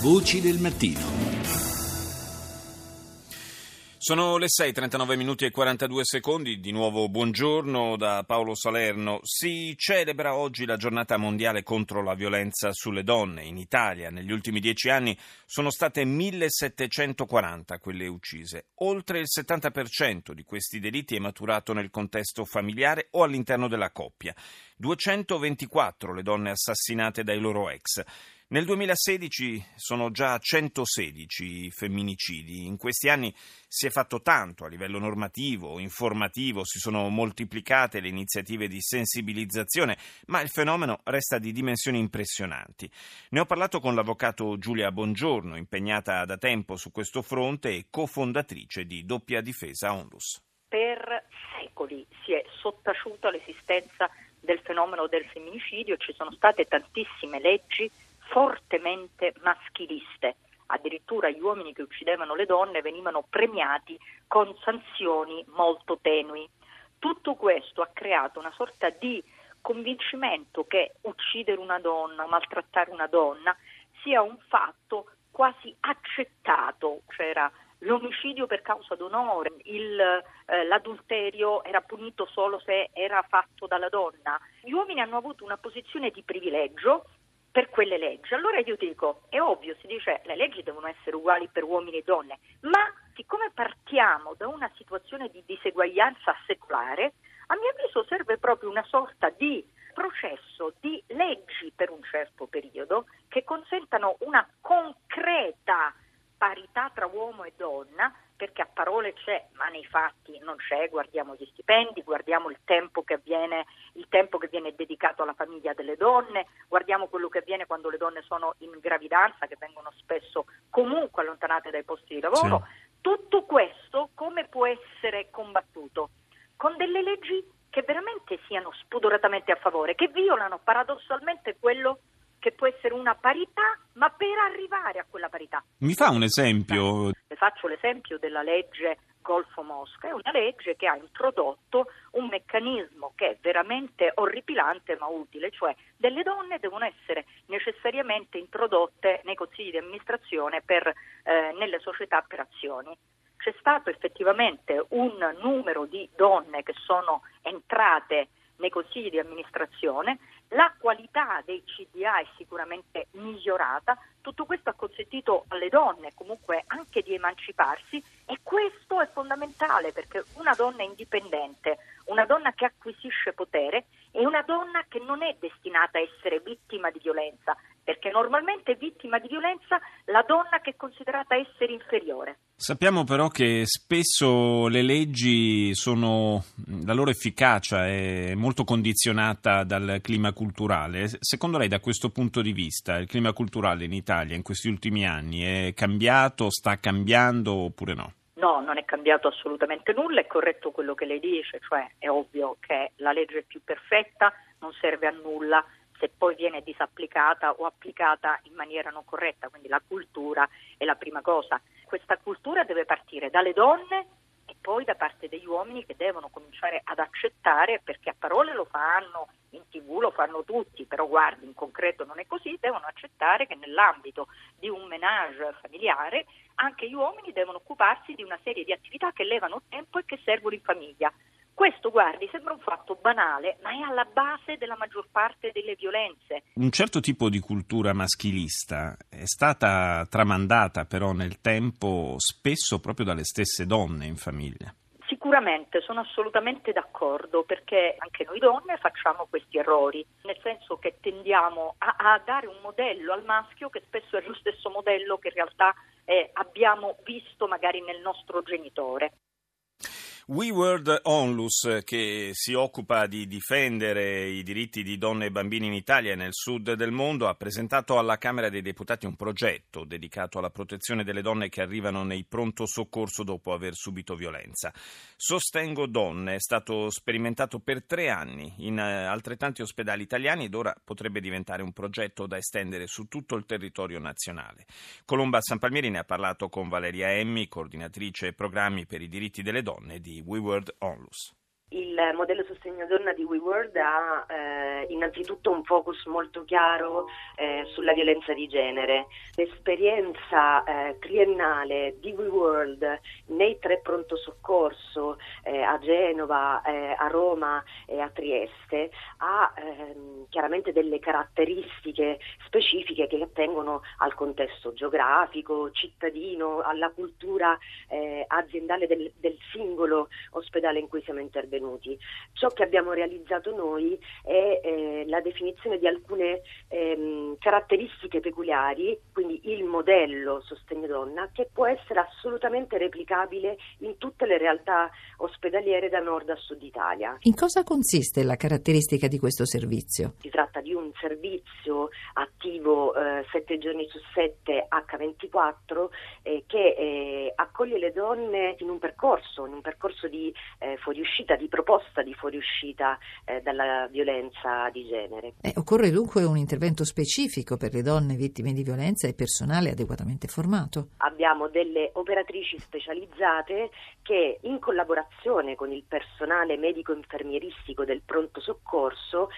Voci del mattino. Sono le 6, 39 minuti e 42 secondi, di nuovo buongiorno da Paolo Salerno. Si celebra oggi la giornata mondiale contro la violenza sulle donne. In Italia negli ultimi dieci anni sono state 1740 quelle uccise. Oltre il 70% di questi delitti è maturato nel contesto familiare o all'interno della coppia. 224 le donne assassinate dai loro ex. Nel 2016 sono già 116 i femminicidi. In questi anni si è fatto tanto a livello normativo, informativo, si sono moltiplicate le iniziative di sensibilizzazione, ma il fenomeno resta di dimensioni impressionanti. Ne ho parlato con l'avvocato Giulia Bongiorno, impegnata da tempo su questo fronte e cofondatrice di Doppia Difesa Onlus. Per secoli si è sottaciuta l'esistenza del fenomeno del femminicidio, ci sono state tantissime leggi fortemente maschiliste. Addirittura gli uomini che uccidevano le donne venivano premiati con sanzioni molto tenui. Tutto questo ha creato una sorta di convincimento che uccidere una donna, maltrattare una donna sia un fatto quasi accettato. C'era l'omicidio per causa d'onore, il, eh, l'adulterio era punito solo se era fatto dalla donna. Gli uomini hanno avuto una posizione di privilegio per quelle leggi. Allora io dico, è ovvio, si dice le leggi devono essere uguali per uomini e donne, ma siccome partiamo da una situazione di diseguaglianza secolare, a mio avviso serve proprio una sorta di processo di leggi per un certo periodo che consentano una concreta parità tra uomo e donna perché a parole c'è, ma nei fatti non c'è, guardiamo gli stipendi, guardiamo il tempo che avviene, il tempo che viene dedicato alla famiglia delle donne, guardiamo quello che avviene quando le donne sono in gravidanza, che vengono spesso comunque allontanate dai posti di lavoro. Sì. Tutto questo come può essere combattuto? Con delle leggi che veramente siano spudoratamente a favore, che violano paradossalmente quello che può essere una parità, ma per arrivare a quella parità. Mi fa un esempio? Le faccio l'esempio della legge Golfo Mosca, è una legge che ha introdotto un meccanismo che è veramente orripilante ma utile, cioè delle donne devono essere necessariamente introdotte nei consigli di amministrazione per, eh, nelle società per azioni c'è stato effettivamente un numero di donne che sono entrate nei consigli di amministrazione, qualità dei CDA è sicuramente migliorata, tutto questo ha consentito alle donne comunque anche di emanciparsi e questo è fondamentale perché una donna indipendente, una donna che acquisisce potere è una donna che non è destinata a essere vittima di violenza, perché normalmente è vittima di violenza la donna che è considerata essere inferiore. Sappiamo però che spesso le leggi sono, la loro efficacia è molto condizionata dal clima culturale. Secondo lei da questo punto di vista il clima culturale in Italia in questi ultimi anni è cambiato, sta cambiando oppure no? No, non è cambiato assolutamente nulla, è corretto quello che lei dice, cioè è ovvio che la legge è più perfetta, non serve a nulla se poi viene disapplicata o applicata in maniera non corretta, quindi la cultura è la prima cosa. Questa cultura deve partire dalle donne e poi da parte degli uomini che devono cominciare ad accettare, perché a parole lo fanno, in tv lo fanno tutti, però guardi, in concreto non è così, devono accettare che nell'ambito di un menage familiare anche gli uomini devono occuparsi di una serie di attività che levano tempo e che servono in famiglia. Questo, guardi, sembra un fatto banale, ma è alla base della maggior parte delle violenze. Un certo tipo di cultura maschilista è stata tramandata però nel tempo spesso proprio dalle stesse donne in famiglia. Sicuramente, sono assolutamente d'accordo perché anche noi donne facciamo questi errori, nel senso che tendiamo a, a dare un modello al maschio che spesso è lo stesso modello che in realtà eh, abbiamo visto magari nel nostro genitore. We World Onlus, che si occupa di difendere i diritti di donne e bambini in Italia e nel sud del mondo, ha presentato alla Camera dei Deputati un progetto dedicato alla protezione delle donne che arrivano nei pronto soccorso dopo aver subito violenza. Sostengo Donne è stato sperimentato per tre anni in eh, altrettanti ospedali italiani ed ora potrebbe diventare un progetto da estendere su tutto il territorio nazionale. Colomba San Palmieri ne ha parlato con Valeria Emmi, coordinatrice programmi per i diritti delle donne di WeWorld Onlus. Il modello sostegno donna di WeWorld ha eh, innanzitutto un focus molto chiaro eh, sulla violenza di genere. L'esperienza eh, triennale di WeWorld nei tre pronto soccorso eh, a Genova, eh, a Roma e a Trieste ha ehm, chiaramente delle caratteristiche specifiche che attengono al contesto geografico, cittadino, alla cultura eh, aziendale del, del singolo ospedale in cui siamo intervenuti. Ciò che abbiamo realizzato noi è eh, la definizione di alcune ehm, caratteristiche peculiari, quindi il modello sostegno donna, che può essere assolutamente replicabile in tutte le realtà ospedaliere da nord a sud Italia. In cosa consiste la caratteristica di questo servizio? Si tratta di un servizio attivo eh, 7 giorni su 7 H24 eh, che eh, accoglie le donne in un percorso, in un percorso di eh, fuoriuscita, di proposta di fuoriuscita eh, dalla violenza di genere. Eh, occorre dunque un intervento specifico per le donne vittime di violenza e personale adeguatamente formato. Abbiamo delle operatrici specializzate che in collaborazione con il personale medico-infermieristico del pronto soccorso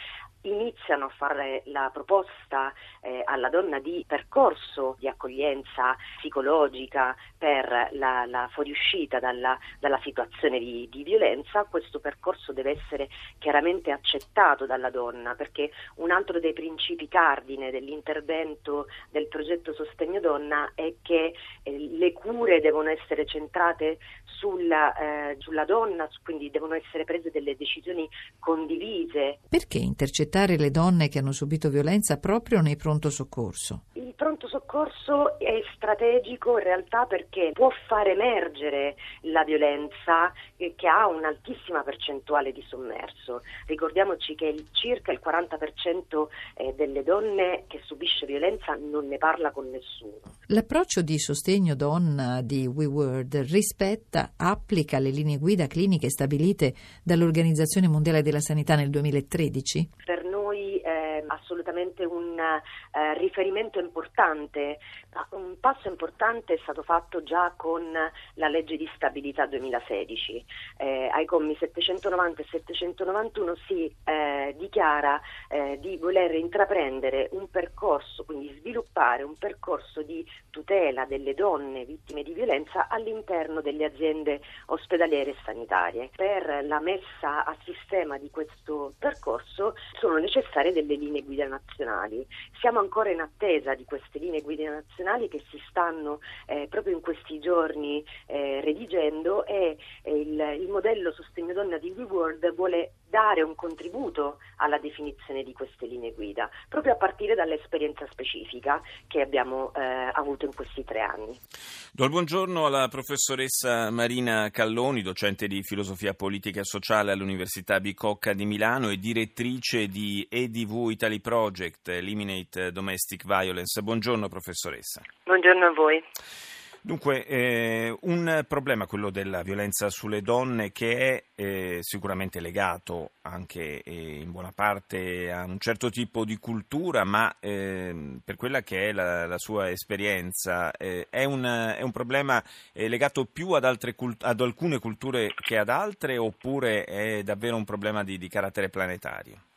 iniziano a fare la proposta eh, alla donna di percorso di accoglienza psicologica per la, la fuoriuscita dalla, dalla situazione di, di, violenza, questo percorso deve essere chiaramente accettato dalla donna perché un altro dei principi cardine dell'intervento del progetto Sostegno Donna è che eh, le cure devono essere centrate sulla, eh, sulla donna, quindi devono essere prese delle decisioni condivise. Perché intercettare intercettare le donne che hanno subito violenza proprio nei pronto soccorso? Il pronto soccorso è strategico in realtà perché può far emergere la violenza che ha un'altissima percentuale di sommerso. Ricordiamoci che il, circa il 40% eh, delle donne che subisce violenza non ne parla con nessuno. L'approccio di sostegno donna di WeWorld rispetta, applica le linee guida cliniche stabilite dall'Organizzazione Mondiale della Sanità nel 2013? Per absolutamente assolutamente un eh, riferimento importante. Un passo importante è stato fatto già con la legge di stabilità 2016. Eh, ai commi 790 e 791 si eh, dichiara eh, di voler intraprendere un percorso, quindi sviluppare un percorso di tutela delle donne vittime di violenza all'interno delle aziende ospedaliere e sanitarie. Per la messa a sistema di questo percorso sono necessarie delle linee guida nazionali. Siamo ancora in attesa di queste linee guida nazionali che si stanno eh, proprio in questi giorni eh, redigendo e eh, il, il, modello Sostegno Donna di WeWorld vuole dare un contributo alla definizione di queste linee guida, proprio a partire dall'esperienza specifica che abbiamo eh, avuto in questi tre anni. Do il buongiorno alla professoressa Marina Calloni, docente di filosofia politica e sociale all'Università Bicocca di Milano e direttrice di EDV Italy Project, Eliminate Domestic Violence. Buongiorno professoressa. Buongiorno a voi. Dunque, eh, un problema, quello della violenza sulle donne, che è eh, sicuramente legato anche eh, in buona parte a un certo tipo di cultura, ma ehm, per quella che è la, la sua esperienza, eh, è un, è, un, problema eh, legato più ad, cult- ad, alcune culture che ad altre, oppure è davvero un problema di, di carattere planetario?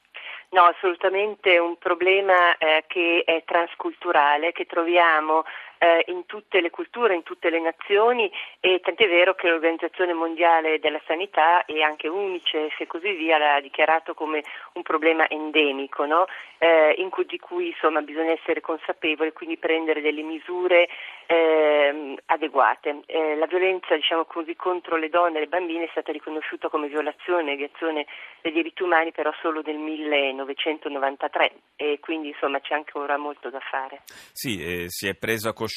No, assolutamente un problema eh, che è transculturale, che troviamo eh, in tutte le culture, in tutte le nazioni e tant'è vero che l'Organizzazione Mondiale della Sanità e anche UNICEF e così via l'ha dichiarato come un problema endemico no? eh, cui, di cui insomma, bisogna essere consapevoli e quindi prendere delle misure eh, adeguate. La violenza diciamo così, contro le donne e le bambine è stata riconosciuta come violazione e negazione dei diritti umani però solo nel 1993 e quindi insomma c'è ancora molto da fare. Sì, eh, si è preso coscienza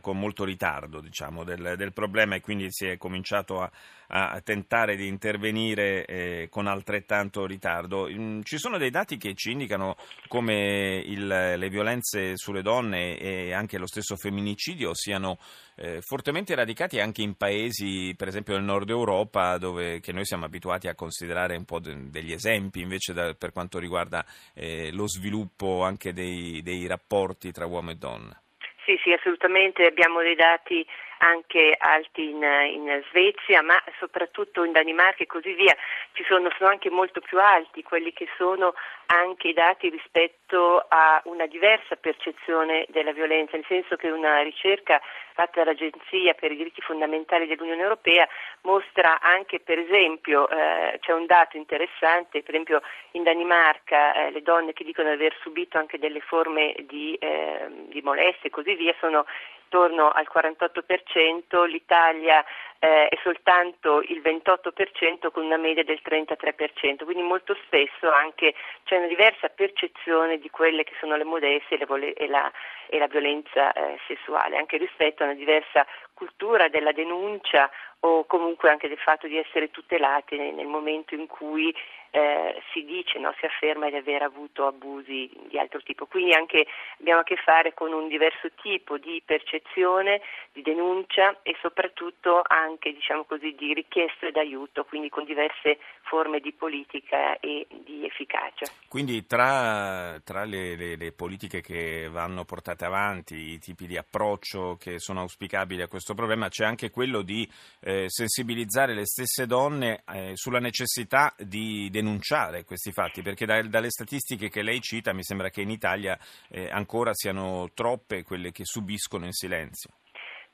con molto ritardo diciamo, del, del, problema e quindi si è cominciato a, a tentare di intervenire eh, con altrettanto ritardo. Mm, ci sono dei dati che ci indicano come il, le violenze sulle donne e anche lo stesso femminicidio siano eh, fortemente radicati anche in paesi, per esempio nel nord Europa, dove noi siamo abituati a considerare un po' de, degli esempi invece da, per quanto riguarda eh, lo sviluppo anche dei, dei rapporti tra uomo e donna. Sì, sì, assolutamente, abbiamo dei dati anche alti in, in Svezia, ma soprattutto in Danimarca e così via, ci sono, sono anche molto più alti quelli che sono anche i dati rispetto a una diversa percezione della violenza, nel senso che una ricerca fatta dall'Agenzia per i diritti fondamentali dell'Unione Europea mostra anche, per esempio, eh, c'è un dato interessante, per esempio in Danimarca eh, le donne che dicono di aver subito anche delle forme di, eh, di molestie e così via sono intorno al 48%, l'Italia eh, è soltanto il 28% con una media del 33%, quindi molto spesso anche c'è una diversa percezione di quelle che sono le modestie e, la, e la, violenza eh, sessuale, anche rispetto a una diversa cultura della denuncia o comunque anche del fatto di essere tutelati nel, nel momento in cui eh, si dice, no, si afferma di aver avuto abusi di altro tipo. Quindi anche abbiamo a che fare con un diverso tipo di percezione, di denuncia e soprattutto anche diciamo così, di richieste d'aiuto, quindi con diverse forme di politica e di efficacia. Quindi tra, tra le, le, le politiche che vanno portate avanti, i tipi di approccio che sono auspicabili a questo problema, c'è anche quello di eh, sensibilizzare le stesse donne eh, sulla necessità di denunciare questi fatti? Perché da, dalle statistiche che lei cita mi sembra che in Italia eh, ancora siano troppe quelle che subiscono in silenzio.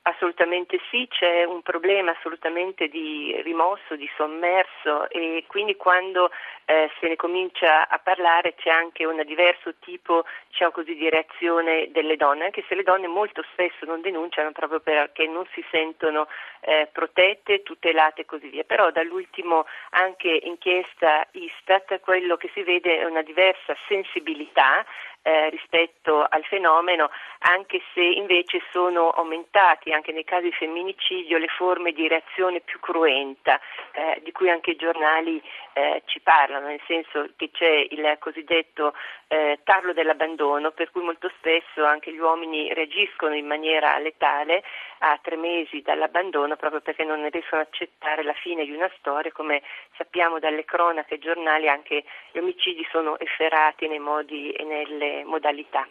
Assolutamente sì, c'è un problema assolutamente di rimosso, di sommerso e quindi quando eh, se ne comincia a parlare c'è anche un diverso tipo diciamo così, di reazione delle donne, anche se le donne molto spesso non denunciano proprio perché non si sentono eh, protette, tutelate e così via. Però dall'ultimo anche inchiesta Istat quello che si vede è una diversa sensibilità eh, rispetto al fenomeno, anche se invece sono aumentati anche nei casi di femminicidio le forme di reazione più cruenta, eh, di cui anche i giornali eh, ci parlano, nel senso che c'è il cosiddetto eh, tarlo dell'abbandono, per cui molto spesso anche gli uomini reagiscono in maniera letale a tre mesi dall'abbandono proprio perché non riescono ad accettare la fine di una storia, come sappiamo dalle cronache giornali anche gli omicidi sono efferati nei modi e nelle modalità.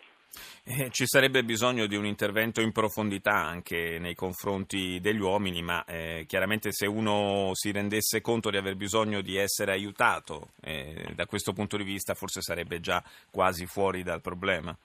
Eh, ci sarebbe bisogno di un intervento in profondità anche nei confronti degli uomini, ma eh, chiaramente se uno si rendesse conto di aver bisogno di essere aiutato eh, da questo punto di vista forse sarebbe già quasi fuori dal problema.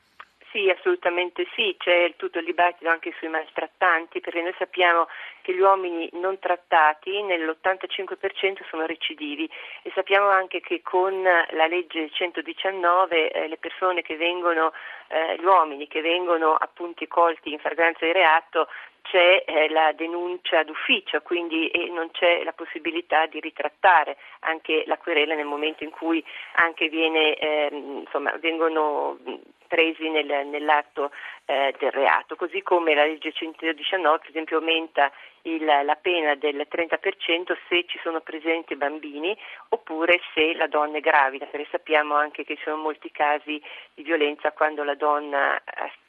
Sì, assolutamente sì, c'è tutto il dibattito anche sui maltrattanti, perché noi sappiamo che gli uomini non trattati nell'85% sono recidivi e sappiamo anche che con la legge 119 eh, le persone che vengono, eh, gli uomini che vengono appunto colti in fragranza di reato c'è eh, la denuncia d'ufficio, quindi non c'è la possibilità di ritrattare anche la querela nel momento in cui viene, eh, insomma, vengono presi nel, nell'atto eh, del reato, così come la legge 119 per esempio aumenta il, la pena del 30% se ci sono presenti bambini oppure se la donna è gravida, perché sappiamo anche che ci sono molti casi di violenza quando la donna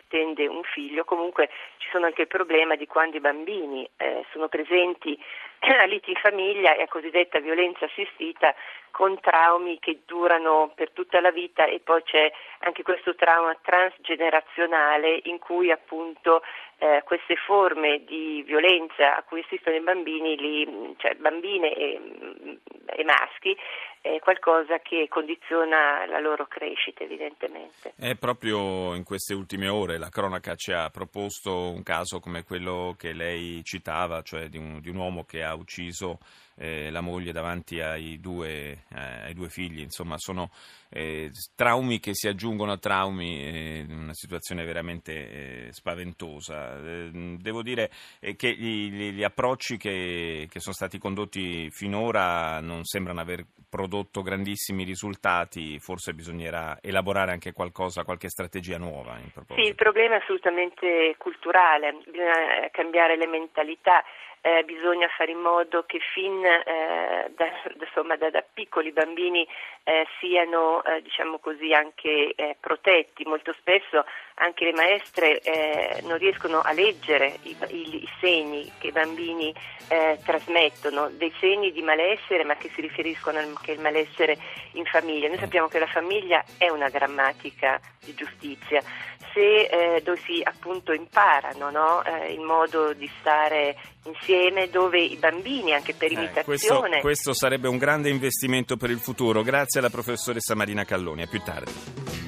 attende un figlio, comunque ci sono anche il problema di quando i bambini eh, sono presenti a liti in famiglia e a cosiddetta violenza assistita con traumi che durano per tutta la vita e poi c'è anche questo trauma transgenerazionale in cui appunto eh, queste forme di violenza a cui assistono i bambini, li, cioè bambine e, e maschi, è qualcosa che condiziona la loro crescita evidentemente. È proprio in queste ultime ore la cronaca ci ha proposto un caso come quello che lei citava, cioè di un, di un uomo che ha ucciso eh, la moglie davanti ai due, eh, ai due figli, insomma sono eh, traumi che si aggiungono a traumi, eh, una situazione veramente eh, spaventosa. Eh, devo dire che gli, gli, gli approcci che, che, sono stati condotti finora non sembrano aver prodotto grandissimi risultati, forse bisognerà elaborare anche qualcosa, qualche strategia nuova. Sì, il problema è assolutamente culturale, bisogna cambiare le mentalità eh, bisogna fare in modo che fin eh, da, insomma, da, da, piccoli bambini eh, siano eh, diciamo così, anche eh, protetti. Molto spesso anche le maestre eh, non riescono a leggere i, i, i segni che i bambini trasmettono, dei segni di malessere ma che si riferiscono anche al malessere in famiglia. Noi sappiamo che la famiglia è una grammatica di giustizia se, eh, dove si appunto imparano no? il modo di stare insieme, dove i bambini, anche per imitazione... Questo, questo sarebbe un grande investimento per il futuro. Grazie alla professoressa Marina Calloni, a più tardi.